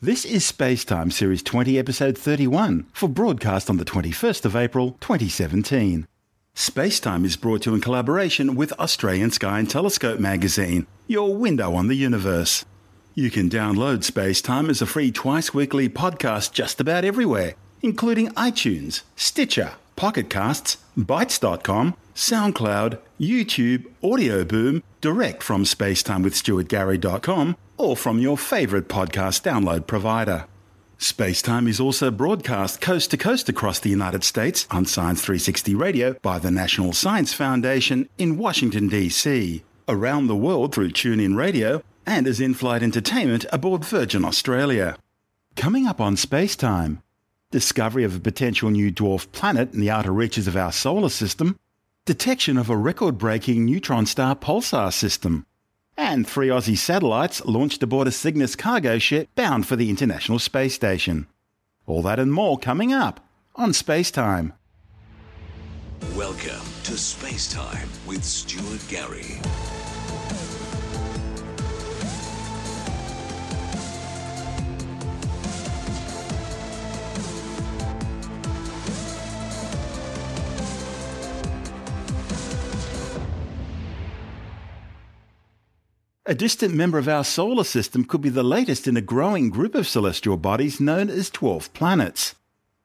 This is Spacetime Series 20, Episode 31, for broadcast on the 21st of April 2017. Spacetime is brought to you in collaboration with Australian Sky and Telescope magazine, your window on the universe. You can download Spacetime as a free twice weekly podcast just about everywhere, including iTunes, Stitcher, Pocket Casts, Bitesz.com, SoundCloud, YouTube, Audio Boom, direct from spacetimewithstuartgary.com, or from your favourite podcast download provider. Spacetime is also broadcast coast to coast across the United States on Science 360 Radio by the National Science Foundation in Washington, D.C., around the world through TuneIn Radio, and as in flight entertainment aboard Virgin Australia. Coming up on Spacetime discovery of a potential new dwarf planet in the outer reaches of our solar system, detection of a record breaking neutron star pulsar system, and three Aussie satellites launched aboard a Cygnus cargo ship bound for the International Space Station. All that and more coming up on Space Time. Welcome to Space Time with Stuart Gary. A distant member of our solar system could be the latest in a growing group of celestial bodies known as dwarf planets.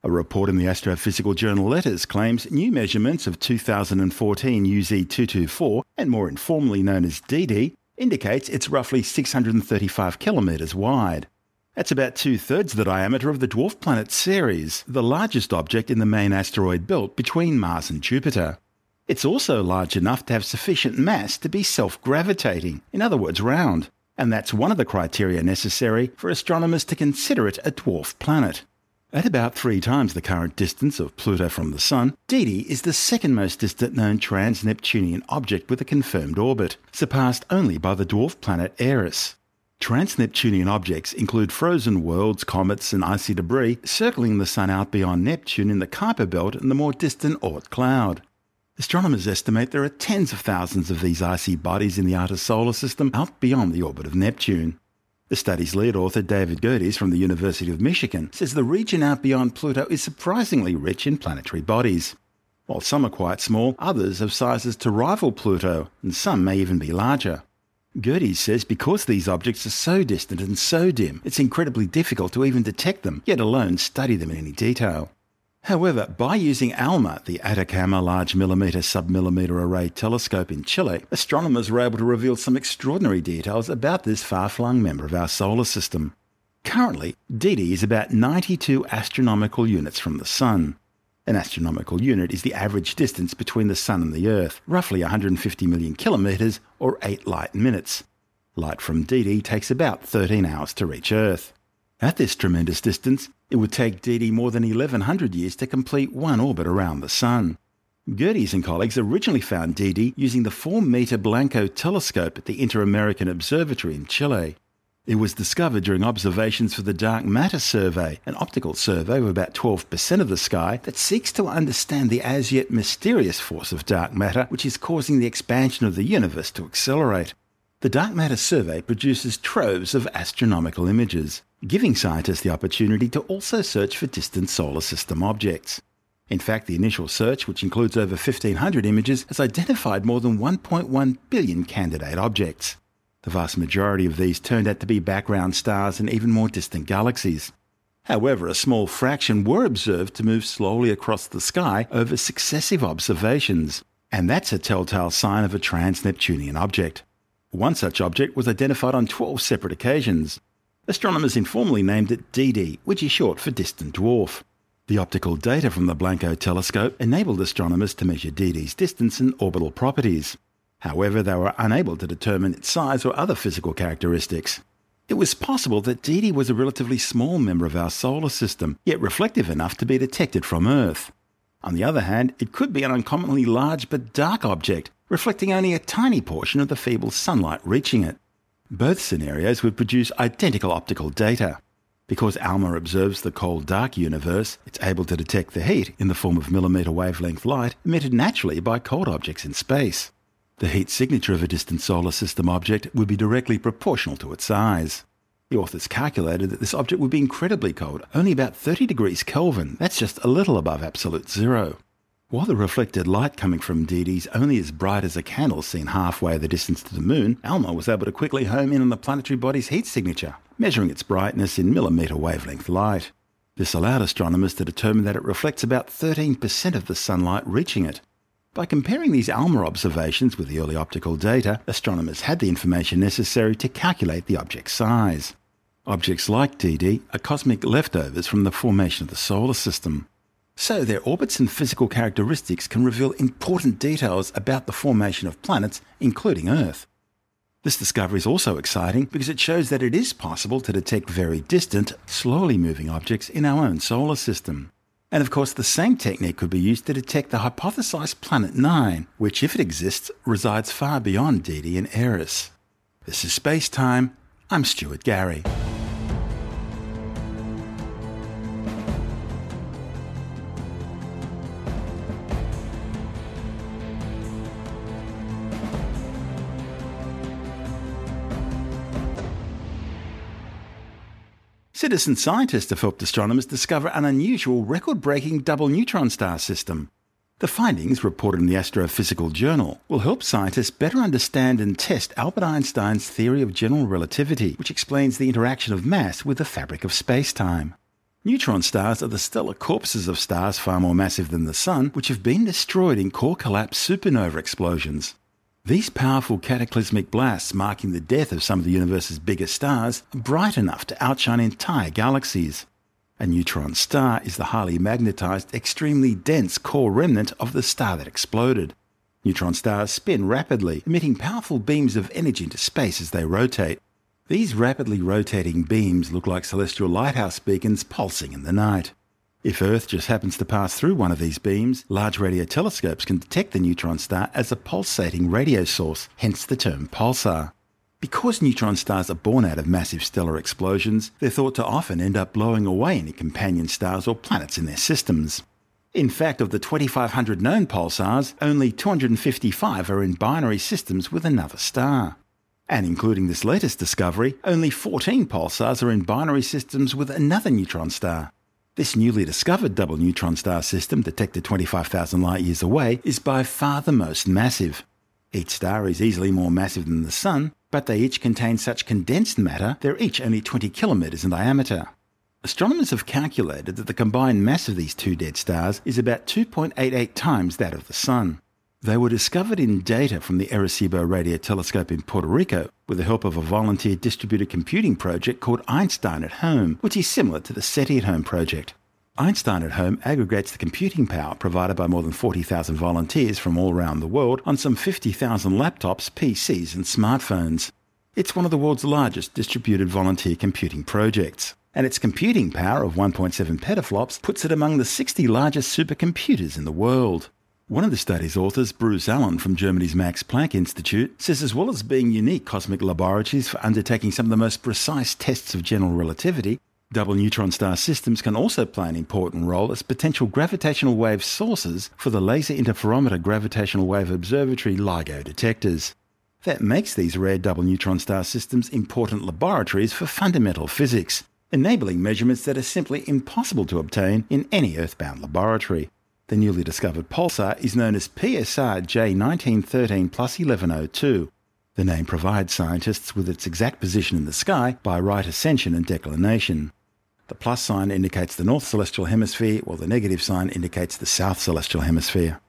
A report in the astrophysical journal Letters claims new measurements of 2014 UZ224, and more informally known as DD, indicates it's roughly 635 kilometres wide. That's about two thirds the diameter of the dwarf planet Ceres, the largest object in the main asteroid belt between Mars and Jupiter. It's also large enough to have sufficient mass to be self gravitating, in other words, round, and that's one of the criteria necessary for astronomers to consider it a dwarf planet. At about three times the current distance of Pluto from the Sun, Didi is the second most distant known trans Neptunian object with a confirmed orbit, surpassed only by the dwarf planet Eris. Trans Neptunian objects include frozen worlds, comets, and icy debris circling the Sun out beyond Neptune in the Kuiper Belt and the more distant Oort cloud. Astronomers estimate there are tens of thousands of these icy bodies in the outer solar system out beyond the orbit of Neptune. The study's lead author, David Gerdes from the University of Michigan, says the region out beyond Pluto is surprisingly rich in planetary bodies. While some are quite small, others have sizes to rival Pluto, and some may even be larger. Gerdes says because these objects are so distant and so dim, it's incredibly difficult to even detect them, yet alone study them in any detail. However, by using ALMA, the Atacama Large Millimeter Submillimeter Array Telescope in Chile, astronomers were able to reveal some extraordinary details about this far flung member of our solar system. Currently, Didi is about 92 astronomical units from the Sun. An astronomical unit is the average distance between the Sun and the Earth, roughly 150 million kilometres or 8 light minutes. Light from Didi takes about 13 hours to reach Earth. At this tremendous distance, it would take Didi more than 1100 years to complete one orbit around the Sun. Gerdes and colleagues originally found Didi using the 4 meter Blanco telescope at the Inter American Observatory in Chile. It was discovered during observations for the Dark Matter Survey, an optical survey of about 12% of the sky that seeks to understand the as yet mysterious force of dark matter which is causing the expansion of the universe to accelerate. The Dark Matter Survey produces troves of astronomical images giving scientists the opportunity to also search for distant solar system objects. In fact, the initial search, which includes over 1,500 images, has identified more than 1.1 billion candidate objects. The vast majority of these turned out to be background stars and even more distant galaxies. However, a small fraction were observed to move slowly across the sky over successive observations, and that's a telltale sign of a trans Neptunian object. One such object was identified on 12 separate occasions, Astronomers informally named it DD, which is short for distant dwarf. The optical data from the Blanco telescope enabled astronomers to measure DD's distance and orbital properties. However, they were unable to determine its size or other physical characteristics. It was possible that DD was a relatively small member of our solar system, yet reflective enough to be detected from Earth. On the other hand, it could be an uncommonly large but dark object, reflecting only a tiny portion of the feeble sunlight reaching it. Both scenarios would produce identical optical data. Because ALMA observes the cold dark universe, it's able to detect the heat in the form of millimeter wavelength light emitted naturally by cold objects in space. The heat signature of a distant solar system object would be directly proportional to its size. The authors calculated that this object would be incredibly cold, only about 30 degrees Kelvin. That's just a little above absolute zero. While the reflected light coming from Didi is only as bright as a candle seen halfway the distance to the moon, ALMA was able to quickly home in on the planetary body's heat signature, measuring its brightness in millimetre wavelength light. This allowed astronomers to determine that it reflects about 13% of the sunlight reaching it. By comparing these ALMA observations with the early optical data, astronomers had the information necessary to calculate the object's size. Objects like Didi are cosmic leftovers from the formation of the solar system. So their orbits and physical characteristics can reveal important details about the formation of planets, including Earth. This discovery is also exciting because it shows that it is possible to detect very distant, slowly moving objects in our own solar system. And of course, the same technique could be used to detect the hypothesized planet 9, which, if it exists, resides far beyond Didi and Eris. This is Space Time. I'm Stuart Gary. Citizen scientists have helped astronomers discover an unusual record breaking double neutron star system. The findings, reported in the Astrophysical Journal, will help scientists better understand and test Albert Einstein's theory of general relativity, which explains the interaction of mass with the fabric of space time. Neutron stars are the stellar corpses of stars far more massive than the Sun, which have been destroyed in core collapse supernova explosions. These powerful cataclysmic blasts, marking the death of some of the universe's biggest stars, are bright enough to outshine entire galaxies. A neutron star is the highly magnetized, extremely dense core remnant of the star that exploded. Neutron stars spin rapidly, emitting powerful beams of energy into space as they rotate. These rapidly rotating beams look like celestial lighthouse beacons pulsing in the night. If Earth just happens to pass through one of these beams, large radio telescopes can detect the neutron star as a pulsating radio source, hence the term pulsar. Because neutron stars are born out of massive stellar explosions, they're thought to often end up blowing away any companion stars or planets in their systems. In fact, of the 2,500 known pulsars, only 255 are in binary systems with another star. And including this latest discovery, only 14 pulsars are in binary systems with another neutron star. This newly discovered double neutron star system, detected 25,000 light years away, is by far the most massive. Each star is easily more massive than the Sun, but they each contain such condensed matter they're each only 20 kilometres in diameter. Astronomers have calculated that the combined mass of these two dead stars is about 2.88 times that of the Sun. They were discovered in data from the Arecibo Radio Telescope in Puerto Rico with the help of a volunteer distributed computing project called Einstein at Home, which is similar to the SETI at Home project. Einstein at Home aggregates the computing power provided by more than 40,000 volunteers from all around the world on some 50,000 laptops, PCs, and smartphones. It's one of the world's largest distributed volunteer computing projects, and its computing power of 1.7 petaflops puts it among the 60 largest supercomputers in the world. One of the study's authors, Bruce Allen from Germany's Max Planck Institute, says as well as being unique cosmic laboratories for undertaking some of the most precise tests of general relativity, double neutron star systems can also play an important role as potential gravitational wave sources for the Laser Interferometer Gravitational Wave Observatory LIGO detectors. That makes these rare double neutron star systems important laboratories for fundamental physics, enabling measurements that are simply impossible to obtain in any earthbound laboratory. The newly discovered pulsar is known as PSR J1913 plus 1102. The name provides scientists with its exact position in the sky by right ascension and declination. The plus sign indicates the north celestial hemisphere, while the negative sign indicates the south celestial hemisphere.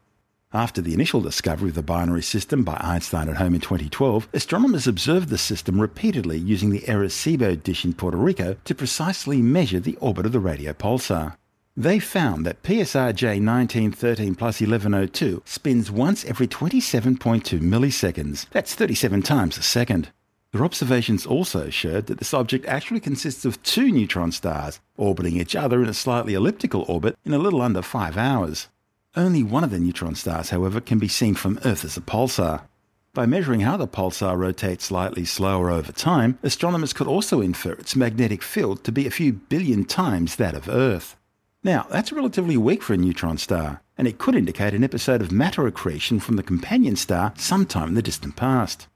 After the initial discovery of the binary system by Einstein at home in 2012, astronomers observed the system repeatedly using the Arecibo dish in Puerto Rico to precisely measure the orbit of the radio pulsar. They found that PSR J1913 plus 1102 spins once every 27.2 milliseconds. That's 37 times a second. Their observations also showed that this object actually consists of two neutron stars orbiting each other in a slightly elliptical orbit in a little under five hours. Only one of the neutron stars, however, can be seen from Earth as a pulsar. By measuring how the pulsar rotates slightly slower over time, astronomers could also infer its magnetic field to be a few billion times that of Earth. Now, that's relatively weak for a neutron star, and it could indicate an episode of matter accretion from the companion star sometime in the distant past.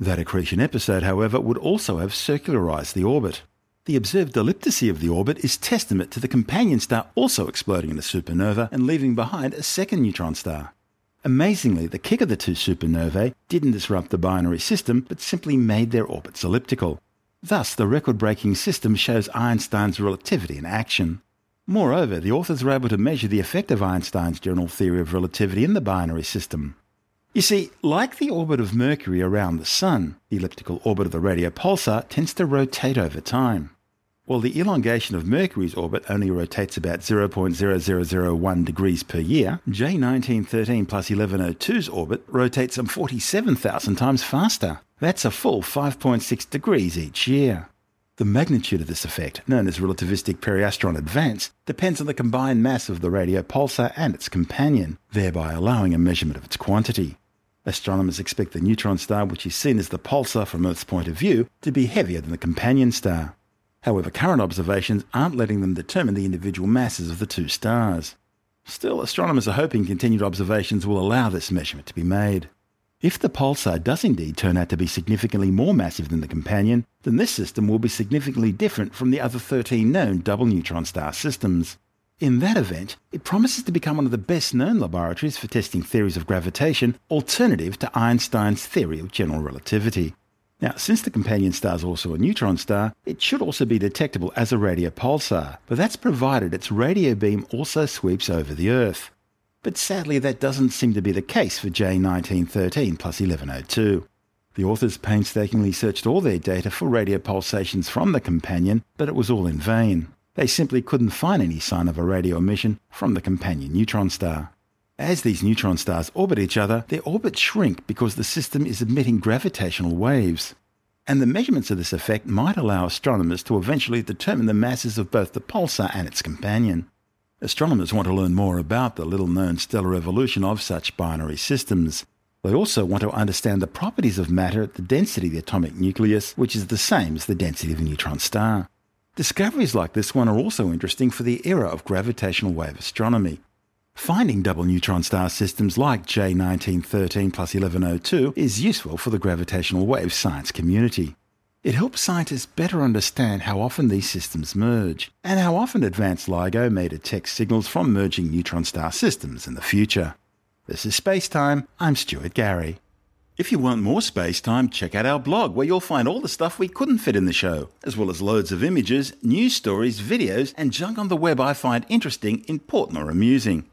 That accretion episode, however, would also have circularized the orbit. The observed ellipticity of the orbit is testament to the companion star also exploding in a supernova and leaving behind a second neutron star. Amazingly, the kick of the two supernovae didn't disrupt the binary system, but simply made their orbits elliptical. Thus, the record breaking system shows Einstein's relativity in action. Moreover, the authors were able to measure the effect of Einstein's general theory of relativity in the binary system. You see, like the orbit of Mercury around the Sun, the elliptical orbit of the radio pulsar tends to rotate over time. While the elongation of Mercury's orbit only rotates about 0.0001 degrees per year, J1913 plus 1102's orbit rotates some 47,000 times faster. That's a full 5.6 degrees each year. The magnitude of this effect, known as relativistic periastron advance, depends on the combined mass of the radio pulsar and its companion, thereby allowing a measurement of its quantity. Astronomers expect the neutron star, which is seen as the pulsar from Earth's point of view, to be heavier than the companion star. However, current observations aren't letting them determine the individual masses of the two stars. Still, astronomers are hoping continued observations will allow this measurement to be made. If the pulsar does indeed turn out to be significantly more massive than the companion, then this system will be significantly different from the other 13 known double neutron star systems. In that event, it promises to become one of the best known laboratories for testing theories of gravitation alternative to Einstein's theory of general relativity. Now, since the companion star is also a neutron star, it should also be detectable as a radio pulsar, but that's provided its radio beam also sweeps over the Earth. But sadly, that doesn't seem to be the case for J1913 plus 1102. The authors painstakingly searched all their data for radio pulsations from the companion, but it was all in vain. They simply couldn't find any sign of a radio emission from the companion neutron star. As these neutron stars orbit each other, their orbits shrink because the system is emitting gravitational waves. And the measurements of this effect might allow astronomers to eventually determine the masses of both the pulsar and its companion. Astronomers want to learn more about the little known stellar evolution of such binary systems. They also want to understand the properties of matter at the density of the atomic nucleus, which is the same as the density of a neutron star. Discoveries like this one are also interesting for the era of gravitational wave astronomy. Finding double neutron star systems like J1913 plus 1102 is useful for the gravitational wave science community. It helps scientists better understand how often these systems merge, and how often advanced LIGO may detect signals from merging neutron star systems in the future. This is Space Time. I'm Stuart Gary. If you want more space time, check out our blog where you'll find all the stuff we couldn't fit in the show, as well as loads of images, news stories, videos, and junk on the web I find interesting, important, or amusing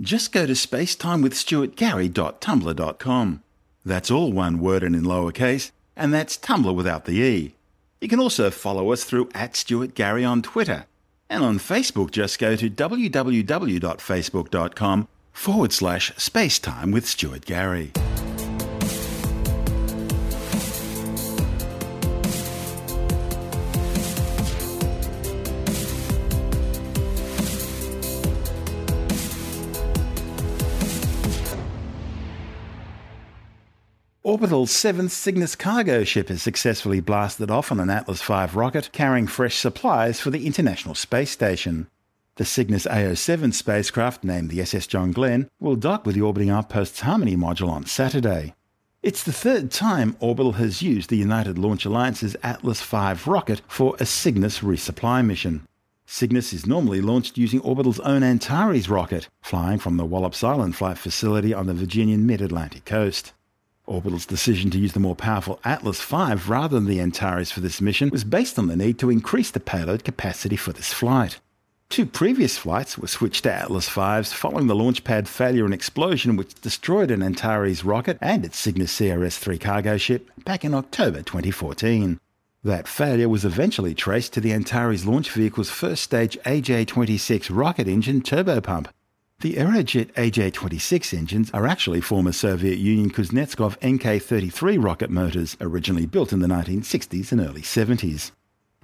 just go to spacetimewithstuartgary.tumblr.com. That's all one word and in lowercase, and that's Tumblr without the E. You can also follow us through at Stuart Gary on Twitter. And on Facebook, just go to www.facebook.com forward slash spacetime with Stuart Gary. Orbital's seventh Cygnus cargo ship has successfully blasted off on an Atlas V rocket carrying fresh supplies for the International Space Station. The Cygnus AO7 spacecraft, named the SS John Glenn, will dock with the orbiting outpost's Harmony module on Saturday. It's the third time Orbital has used the United Launch Alliance's Atlas V rocket for a Cygnus resupply mission. Cygnus is normally launched using Orbital's own Antares rocket, flying from the Wallops Island Flight Facility on the Virginian mid Atlantic coast. Orbital's decision to use the more powerful Atlas V rather than the Antares for this mission was based on the need to increase the payload capacity for this flight. Two previous flights were switched to Atlas Vs following the launch pad failure and explosion which destroyed an Antares rocket and its Cygnus CRS-3 cargo ship back in October 2014. That failure was eventually traced to the Antares launch vehicle's first stage AJ-26 rocket engine turbopump, the Aerojet AJ-26 engines are actually former Soviet Union Kuznetsov NK-33 rocket motors, originally built in the 1960s and early 70s.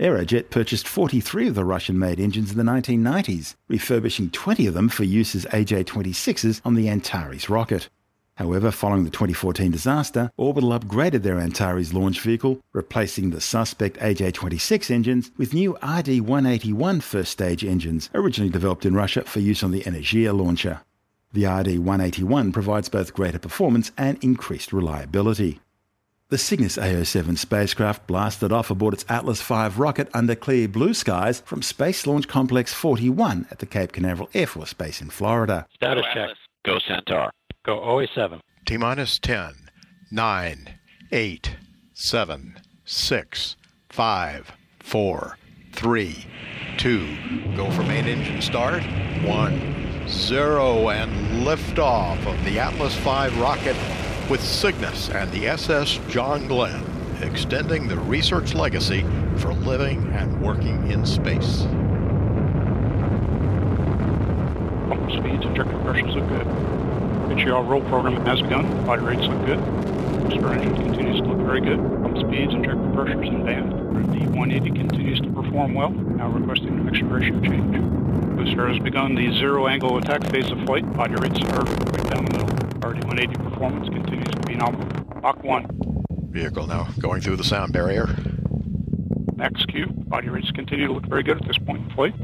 Aerojet purchased 43 of the Russian-made engines in the 1990s, refurbishing 20 of them for use as AJ-26s on the Antares rocket. However, following the 2014 disaster, Orbital upgraded their Antares launch vehicle, replacing the suspect AJ-26 engines with new RD-181 first stage engines, originally developed in Russia for use on the Energia launcher. The RD-181 provides both greater performance and increased reliability. The Cygnus AO7 spacecraft blasted off aboard its Atlas V rocket under clear blue skies from Space Launch Complex 41 at the Cape Canaveral Air Force Base in Florida. Status check. Go Centaur. Go OA7. T minus 10, 9, 8, 7, 6, 5, 4, 3, 2. Go for main engine start. 1, 0, and liftoff of the Atlas V rocket with Cygnus and the SS John Glenn, extending the research legacy for living and working in space. Speeds and injector pressures look good. HER roll program has begun. Body rates look good. Booster engine continues to look very good. Pump speeds, injector pressures, and band. D180 continues to perform well. Now requesting an acceleration change. Booster has begun the zero angle attack phase of flight. Body rates are right down the middle. RD-180 performance continues to be nominal. Mach 1. Vehicle now going through the sound barrier. Max Q. Body rates continue to look very good at this point in flight.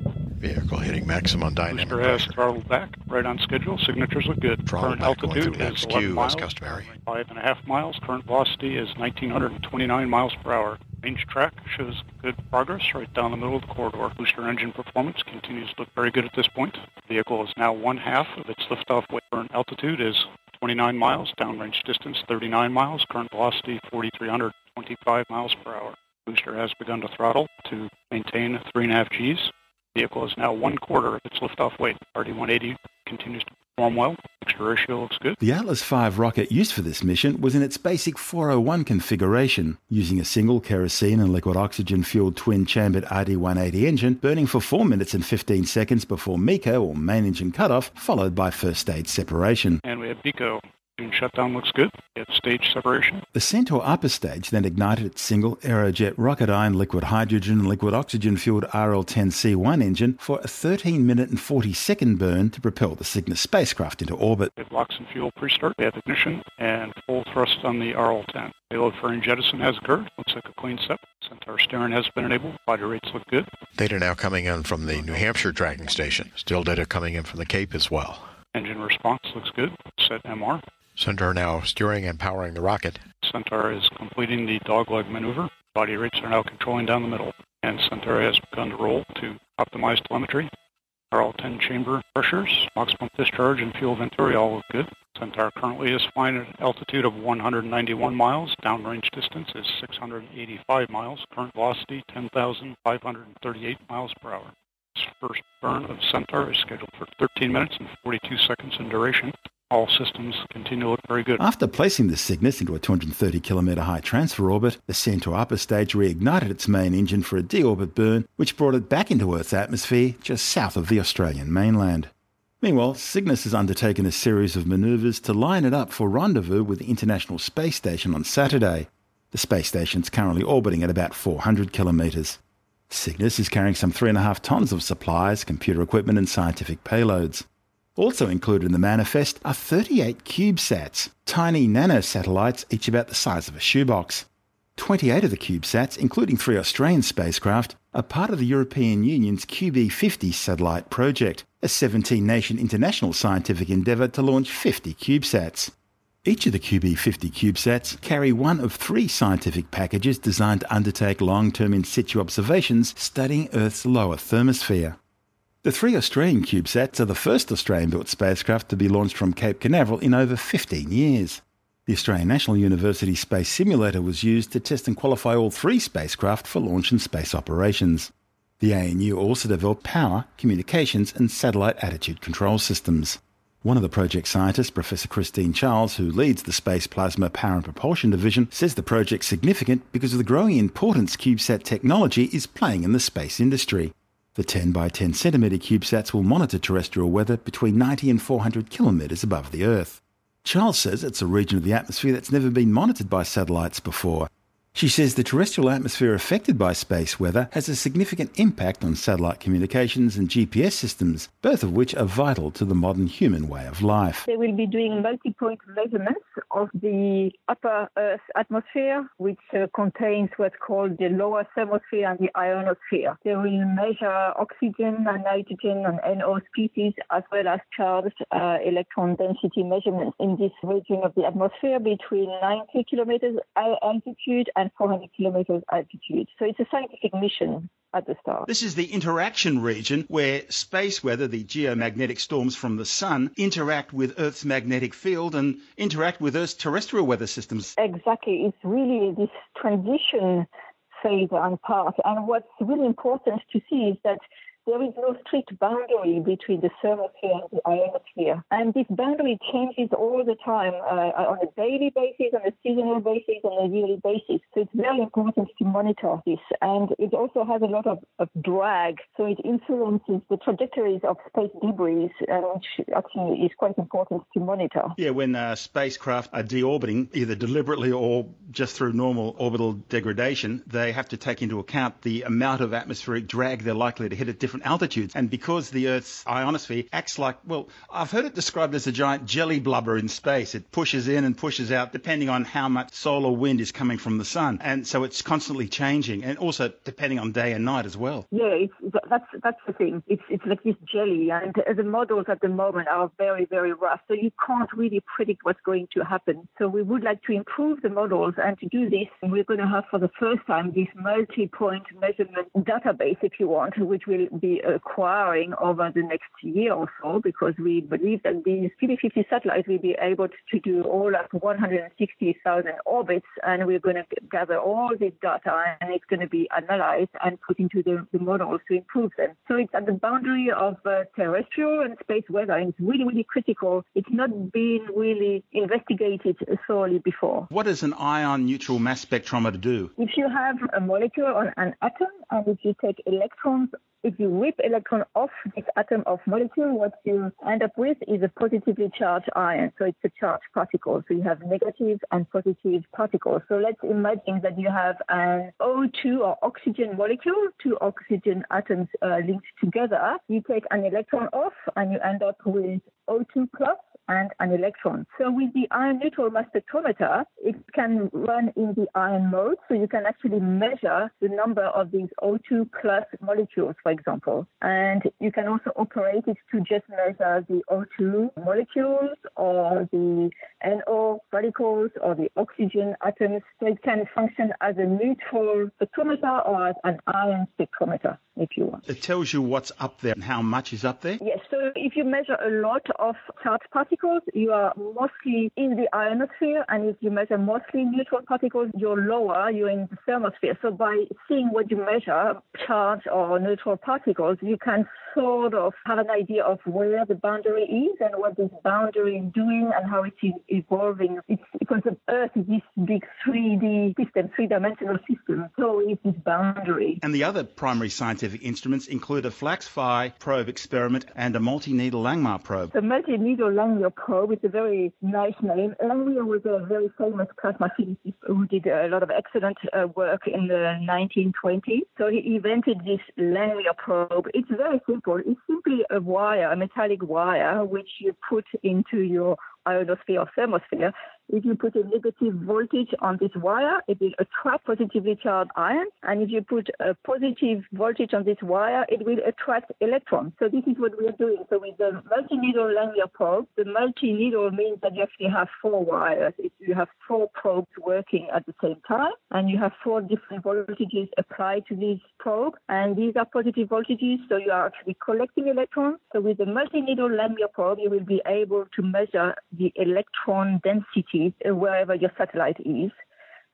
Vehicle hitting maximum dynamic Booster has pressure. throttled back, right on schedule. Signatures look good. Throttled Current altitude is max 11 miles. as customary. Five and a half miles. Current velocity is 1,929 miles per hour. Range track shows good progress right down the middle of the corridor. Booster engine performance continues to look very good at this point. The vehicle is now one half of its liftoff weight. Current altitude is 29 miles. Downrange distance 39 miles. Current velocity 4,325 miles per hour. Booster has begun to throttle to maintain 3.5 Gs. Vehicle is now one quarter of its liftoff weight. RD-180 continues to perform well. Extra ratio looks good. The Atlas V rocket used for this mission was in its basic 401 configuration, using a single kerosene and liquid oxygen fueled twin chambered RD-180 engine, burning for 4 minutes and 15 seconds before MECO or main engine cutoff, followed by first stage separation. And we have BECO. Engine shutdown looks good. We have stage separation. The Centaur upper stage then ignited its single Aerojet Rocketdyne liquid hydrogen and liquid oxygen fueled RL-10C1 engine for a 13 minute and 40 second burn to propel the Cygnus spacecraft into orbit. We locks LOX and fuel pre-start. We have ignition and full thrust on the RL-10. Payload fairing jettison has occurred. Looks like a clean step. Centaur steering has been enabled. Body rates look good. Data now coming in from the New Hampshire tracking station. Still data coming in from the Cape as well. Engine response looks good. Set MR. Centaur now steering and powering the rocket. Centaur is completing the dogleg maneuver. Body rates are now controlling down the middle. And Centaur has begun to roll to optimize telemetry. all 10 chamber pressures, pump discharge, and fuel venturi all look good. Centaur currently is flying at an altitude of 191 miles. Downrange distance is 685 miles. Current velocity 10,538 miles per hour. First burn of Centaur is scheduled for 13 minutes and 42 seconds in duration. All systems continue to look very good. After placing the Cygnus into a 230 kilometre high transfer orbit, the Centaur upper stage reignited its main engine for a deorbit burn, which brought it back into Earth's atmosphere just south of the Australian mainland. Meanwhile, Cygnus has undertaken a series of manoeuvres to line it up for rendezvous with the International Space Station on Saturday. The space station's currently orbiting at about 400 kilometres. Cygnus is carrying some 3.5 tonnes of supplies, computer equipment, and scientific payloads. Also included in the manifest are 38 CubeSats, tiny nanosatellites each about the size of a shoebox. 28 of the CubeSats, including three Australian spacecraft, are part of the European Union's QB50 satellite project, a 17 nation international scientific endeavour to launch 50 CubeSats. Each of the QB50 CubeSats carry one of three scientific packages designed to undertake long term in situ observations studying Earth's lower thermosphere. The three Australian CubeSats are the first Australian built spacecraft to be launched from Cape Canaveral in over 15 years. The Australian National University Space Simulator was used to test and qualify all three spacecraft for launch and space operations. The ANU also developed power, communications, and satellite attitude control systems. One of the project scientists, Professor Christine Charles, who leads the Space Plasma Power and Propulsion Division, says the project's significant because of the growing importance CubeSat technology is playing in the space industry. The 10 by 10 centimetre CubeSats will monitor terrestrial weather between 90 and 400 kilometres above the Earth. Charles says it's a region of the atmosphere that's never been monitored by satellites before. She says the terrestrial atmosphere affected by space weather has a significant impact on satellite communications and GPS systems, both of which are vital to the modern human way of life. They will be doing multi point measurements of the upper Earth atmosphere, which uh, contains what's called the lower thermosphere and the ionosphere. They will measure oxygen and nitrogen and NO species as well as charged uh, electron density measurements in this region of the atmosphere between 90 kilometers altitude and 400 kilometers altitude. So it's a scientific mission at the start. This is the interaction region where space weather, the geomagnetic storms from the sun, interact with Earth's magnetic field and interact with Earth's terrestrial weather systems. Exactly. It's really this transition phase and part. And what's really important to see is that there is no strict boundary between the thermosphere and the ionosphere. And this boundary changes all the time uh, on a daily basis, on a seasonal basis, on a yearly basis. So it's very important to monitor this. And it also has a lot of, of drag. So it influences the trajectories of space debris, uh, which actually is quite important to monitor. Yeah, when uh, spacecraft are deorbiting, either deliberately or just through normal orbital degradation, they have to take into account the amount of atmospheric drag they're likely to hit at different different altitudes. And because the Earth's ionosphere acts like, well, I've heard it described as a giant jelly blubber in space. It pushes in and pushes out depending on how much solar wind is coming from the sun. And so it's constantly changing and also depending on day and night as well. Yeah, that's, that's the thing. It's, it's like this jelly and the models at the moment are very, very rough. So you can't really predict what's going to happen. So we would like to improve the models and to do this, we're going to have for the first time this multi-point measurement database, if you want, which will be acquiring over the next year or so because we believe that these QB50 satellites will be able to do all of 160,000 orbits and we're going to gather all this data and it's going to be analyzed and put into the, the models to improve them. So it's at the boundary of uh, terrestrial and space weather and it's really, really critical. It's not been really investigated thoroughly before. What does an ion neutral mass spectrometer do? If you have a molecule or an atom and if you take electrons if you rip electron off this atom of molecule, what you end up with is a positively charged ion. So it's a charged particle. So you have negative and positive particles. So let's imagine that you have an O2 or oxygen molecule, two oxygen atoms uh, linked together. You take an electron off and you end up with O2 plus and an electron. So with the ion neutral mass spectrometer, it can run in the ion mode, so you can actually measure the number of these O2 plus molecules, for example. And you can also operate it to just measure the O2 molecules or the NO particles or the oxygen atoms. So it can function as a neutral spectrometer or as an ion spectrometer, if you want. It tells you what's up there and how much is up there? Yes. So if you measure a lot of charged particles, you are mostly in the ionosphere, and if you measure mostly neutral particles, you're lower, you're in the thermosphere. So by seeing what you measure, charge or neutral particles, you can sort of have an idea of where the boundary is and what this boundary is doing and how it is evolving. It's because the Earth is this big 3D system, three-dimensional system. So it's this boundary. And the other primary scientific instruments include a flux phi probe experiment and a multi-needle Langmuir probe. The multi-needle Langmuir probe is a very nice name. Langmuir was a very famous plasma physicist who did a lot of excellent uh, work in the 1920s. So he invented this Langmuir probe. It's very simple. It's simply a wire, a metallic wire, which you put into your ionosphere or thermosphere, if you put a negative voltage on this wire, it will attract positively charged ions. And if you put a positive voltage on this wire, it will attract electrons. So this is what we are doing. So with the multi-needle Langmuir probe, the multi-needle means that you actually have four wires. You have four probes working at the same time, and you have four different voltages applied to this probe. And these are positive voltages, so you are actually collecting electrons. So with the multi-needle Langmuir probe, you will be able to measure the electron density Uh, wherever your satellite is.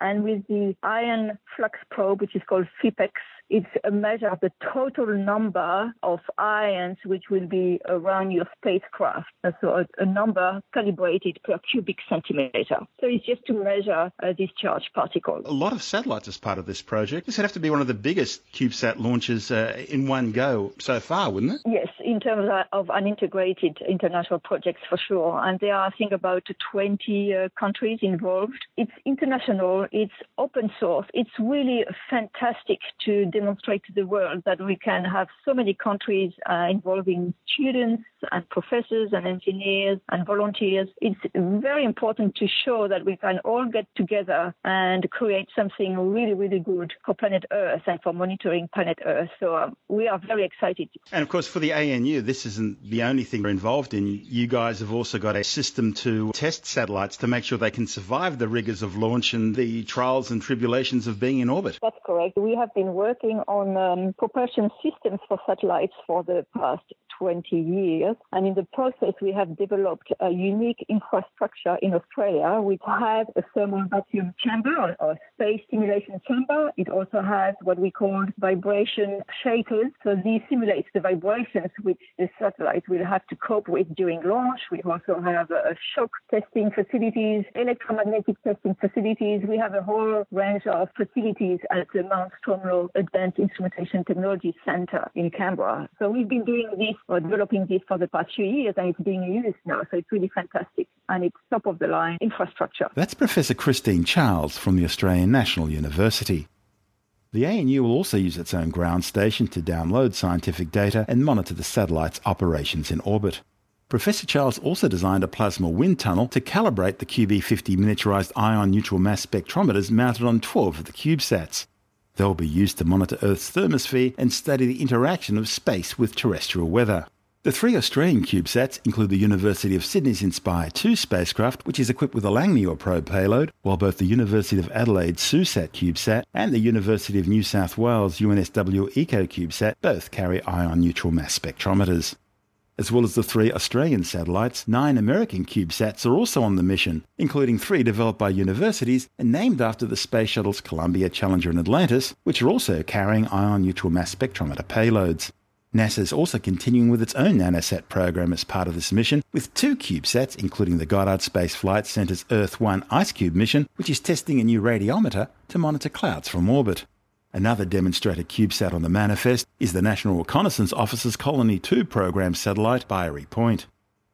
And with the ion flux probe, which is called FIPEX, It's a measure of the total number of ions which will be around your spacecraft. So a, a number calibrated per cubic centimeter. So it's just to measure uh, these charged particles. A lot of satellites as part of this project. This would have to be one of the biggest CubeSat launches uh, in one go so far, wouldn't it? Yes, in terms of an integrated international project for sure. And there are, I think, about 20 uh, countries involved. It's international, it's open source. It's really fantastic to demonstrate to the world that we can have so many countries uh, involving students and professors and engineers and volunteers. It's very important to show that we can all get together and create something really, really good for planet Earth and for monitoring planet Earth. So um, we are very excited. And of course, for the ANU, this isn't the only thing we're involved in. You guys have also got a system to test satellites to make sure they can survive the rigors of launch and the trials and tribulations of being in orbit. That's correct. We have been working on um, propulsion systems for satellites for the past 20 years. And in the process, we have developed a unique infrastructure in Australia, which has a thermal vacuum chamber or, or space simulation chamber. It also has what we call vibration shakers. So these simulate the vibrations which the satellite will have to cope with during launch. We also have a shock testing facilities, electromagnetic testing facilities. We have a whole range of facilities at the Mount Stromlo Advanced Instrumentation Technology Center in Canberra. So we've been doing this or developing this for the past few years and it's being used now. So it's really fantastic and it's top of the line infrastructure. That's Professor Christine Charles from the Australian National University. The ANU will also use its own ground station to download scientific data and monitor the satellite's operations in orbit. Professor Charles also designed a plasma wind tunnel to calibrate the QB50 miniaturized ion neutral mass spectrometers mounted on 12 of the CubeSats. They'll be used to monitor Earth's thermosphere and study the interaction of space with terrestrial weather. The three Australian CubeSats include the University of Sydney's Inspire 2 spacecraft, which is equipped with a Langmuir probe payload, while both the University of Adelaide's SUSAT CubeSat and the University of New South Wales UNSW Eco CubeSat both carry ion neutral mass spectrometers. As well as the three Australian satellites, nine American CubeSats are also on the mission, including three developed by universities and named after the Space Shuttles Columbia, Challenger, and Atlantis, which are also carrying ion neutral mass spectrometer payloads. NASA is also continuing with its own nanosat program as part of this mission, with two CubeSats, including the Goddard Space Flight Center's Earth 1 IceCube mission, which is testing a new radiometer to monitor clouds from orbit. Another demonstrator CubeSat on the manifest is the National Reconnaissance Office's Colony 2 program satellite, Bairy Point.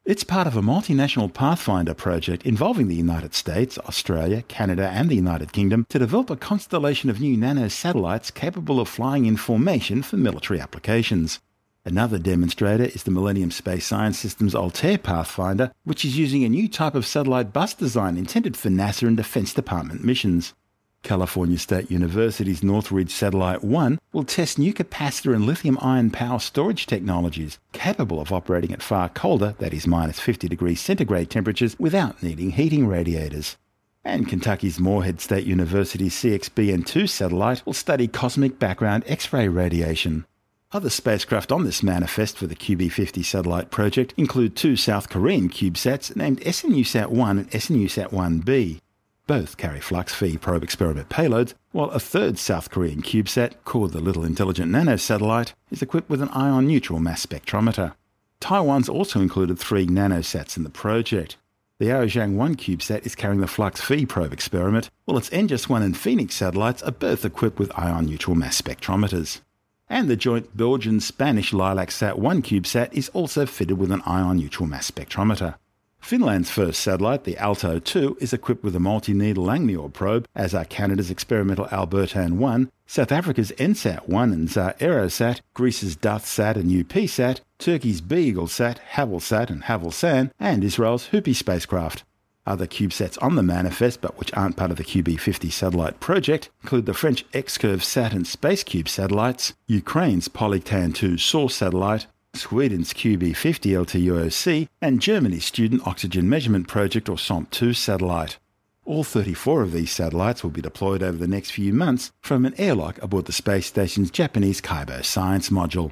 It's part of a multinational Pathfinder project involving the United States, Australia, Canada, and the United Kingdom to develop a constellation of new nano satellites capable of flying in formation for military applications. Another demonstrator is the Millennium Space Science Systems Altair Pathfinder, which is using a new type of satellite bus design intended for NASA and Defense Department missions. California State University's Northridge Satellite 1 will test new capacitor and lithium ion power storage technologies capable of operating at far colder, that is minus 50 degrees centigrade temperatures, without needing heating radiators. And Kentucky's Morehead State University's CXBN2 satellite will study cosmic background X ray radiation. Other spacecraft on this manifest for the QB50 satellite project include two South Korean CubeSats named SNUSat 1 and SNUSat 1B. Both carry flux phi probe experiment payloads, while a third South Korean CubeSat, called the Little Intelligent Nano Satellite, is equipped with an ion neutral mass spectrometer. Taiwan's also included three nanosats in the project. The Aozhang 1 CubeSat is carrying the Flux phi probe experiment, while its NGES 1 and Phoenix satellites are both equipped with ion neutral mass spectrometers and the joint Belgian Spanish Lilac Sat 1 CubeSat is also fitted with an ion neutral mass spectrometer. Finland's first satellite, the Aalto 2, is equipped with a multi needle Langmuir probe, as are Canada's experimental Albertan 1, South Africa's NSat 1 and Tsar Aerosat, Greece's DathSat and UPSat, Turkey's BeagleSat, Havelsat and Havelsan, and Israel's Hoopoe spacecraft. Other CubeSats on the manifest, but which aren't part of the QB50 satellite project, include the French X-CubeSat and SpaceCube satellites, Ukraine's Polytan 2 Source satellite, Sweden's QB50 LTUOC, and Germany's Student Oxygen Measurement Project or SOMP2 satellite. All 34 of these satellites will be deployed over the next few months from an airlock aboard the space station's Japanese Kibo Science Module.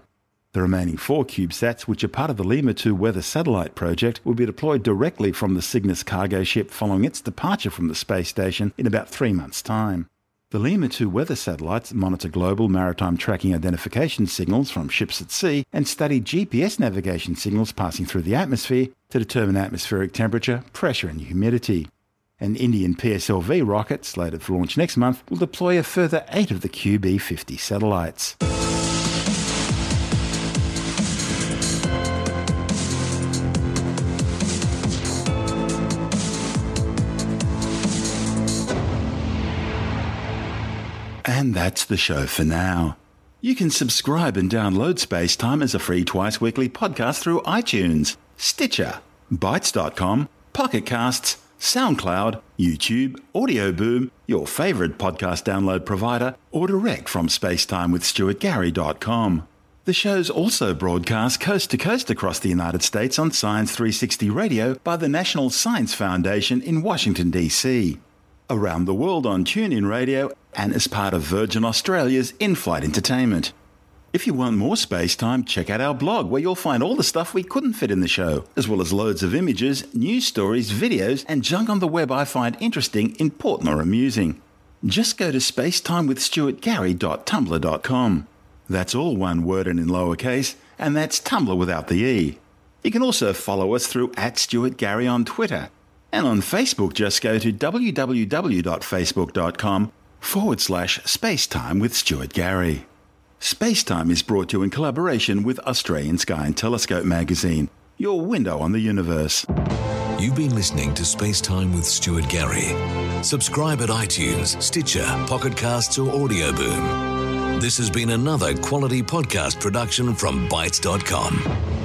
The remaining four CubeSats, which are part of the Lemur 2 weather satellite project, will be deployed directly from the Cygnus cargo ship following its departure from the space station in about three months' time. The Lemur 2 weather satellites monitor global maritime tracking identification signals from ships at sea and study GPS navigation signals passing through the atmosphere to determine atmospheric temperature, pressure, and humidity. An Indian PSLV rocket, slated for launch next month, will deploy a further eight of the QB 50 satellites. That's the show for now. You can subscribe and download Space Time as a free twice weekly podcast through iTunes, Stitcher, Bitesz.com, Pocket Casts, SoundCloud, YouTube, Audio Boom, your favorite podcast download provider, or direct from spacetimewithstuartgary.com. The show's also broadcast coast to coast across the United States on Science 360 Radio by the National Science Foundation in Washington, D.C. Around the world on TuneIn Radio and as part of Virgin Australia's in flight entertainment. If you want more space time, check out our blog where you'll find all the stuff we couldn't fit in the show, as well as loads of images, news stories, videos, and junk on the web I find interesting, important, or amusing. Just go to spacetimewithstuartgary.tumblr.com. That's all one word and in lowercase, and that's Tumblr without the E. You can also follow us through at Stuart Gary on Twitter. And on Facebook, just go to www.facebook.com forward slash spacetime with Stuart Gary. Spacetime is brought to you in collaboration with Australian Sky and Telescope magazine, your window on the universe. You've been listening to Spacetime with Stuart Gary. Subscribe at iTunes, Stitcher, Pocket Casts, or Audio Boom. This has been another quality podcast production from Bitesz.com.